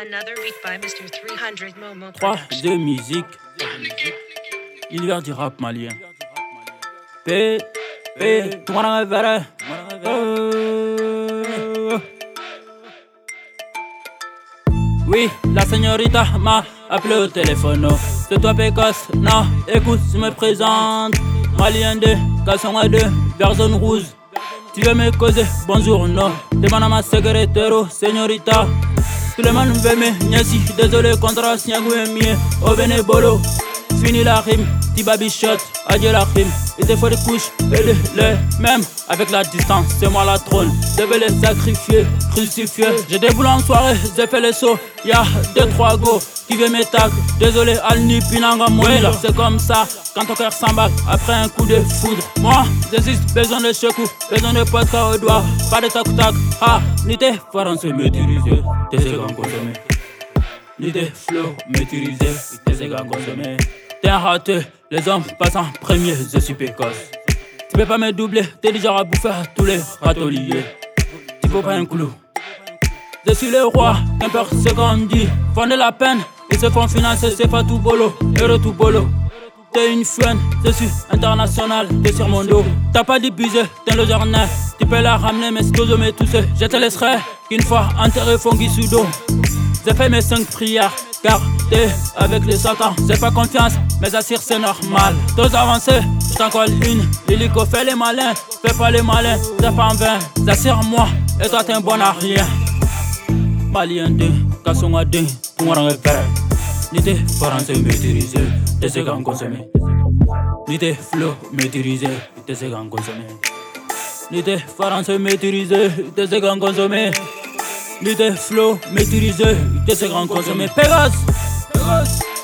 Another beat by Mr. 300 Momo 3 Production. de musique. L'univers du rap malien. P. Euh. Oui, la señorita m'a appelé au téléphone. C'est toi Pécasse, non, écoute, je me présente. Malien 2, Kasson 2, personne rouge. Tu veux me causer, bonjour, non. Demande à ma secrétaire, oh, señorita. Tout le monde veut me niaiser, désolé, contrat, siagou et mien, au bénévolo. Fini la rime, Tiba Bichot, adieu la rime. Il te faut des couches, et les, avec la distance, c'est moi la trône. Je vais les sacrifier, crucifier. J'ai des boules en soirée, j'ai fait les sauts. Y'a deux, trois go qui veulent me tag. Désolé, Alni Pinanga, moi c'est comme ça. Quand ton cœur s'emballe après un coup de foudre. Moi, j'existe, besoin de checou, besoin de podcast au doigt. Pas de tac tac, ah, ni tes se maîtriser, tes grands consommer. Ni des flots maîtrisés, tes égaux consommés. T'es un raté, les hommes passent en premier, je suis précoce. Tu peux pas me doubler, t'es déjà à bouffer à tous les râteliers. Tu peux pas un clou. Je suis le roi, qu'importe ce qu'on dit. De la peine, ils se font financer, c'est pas tout bolo, heureux tout bolo. T'es une fuenne, je suis international, t'es sur mon dos. T'as pas diffusé, t'es le journal. Tu peux la ramener, mais tu me toucher, je te laisserai qu'une fois enterré Fongi Sudo. J'ai fait mes cinq prières, car avec les satans. J'ai pas confiance, mais assire c'est normal. Tous avancés, je t'en colle une. L'hélico fait les malins, fais pas les malins, c'est pas en vain. J'assire moi, et toi t'es un bon rien. Malien 2, Kassonga 2, Toumarang est vrai. Ni tes français maîtrisés, tes séquents consommés. Ni tes flots maîtrisés, tes séquents consommés. Ni tes français maîtrisés, tes séquents consommés. Ni tes flots maîtrisés, tes séquents consommés. Pégasse, us.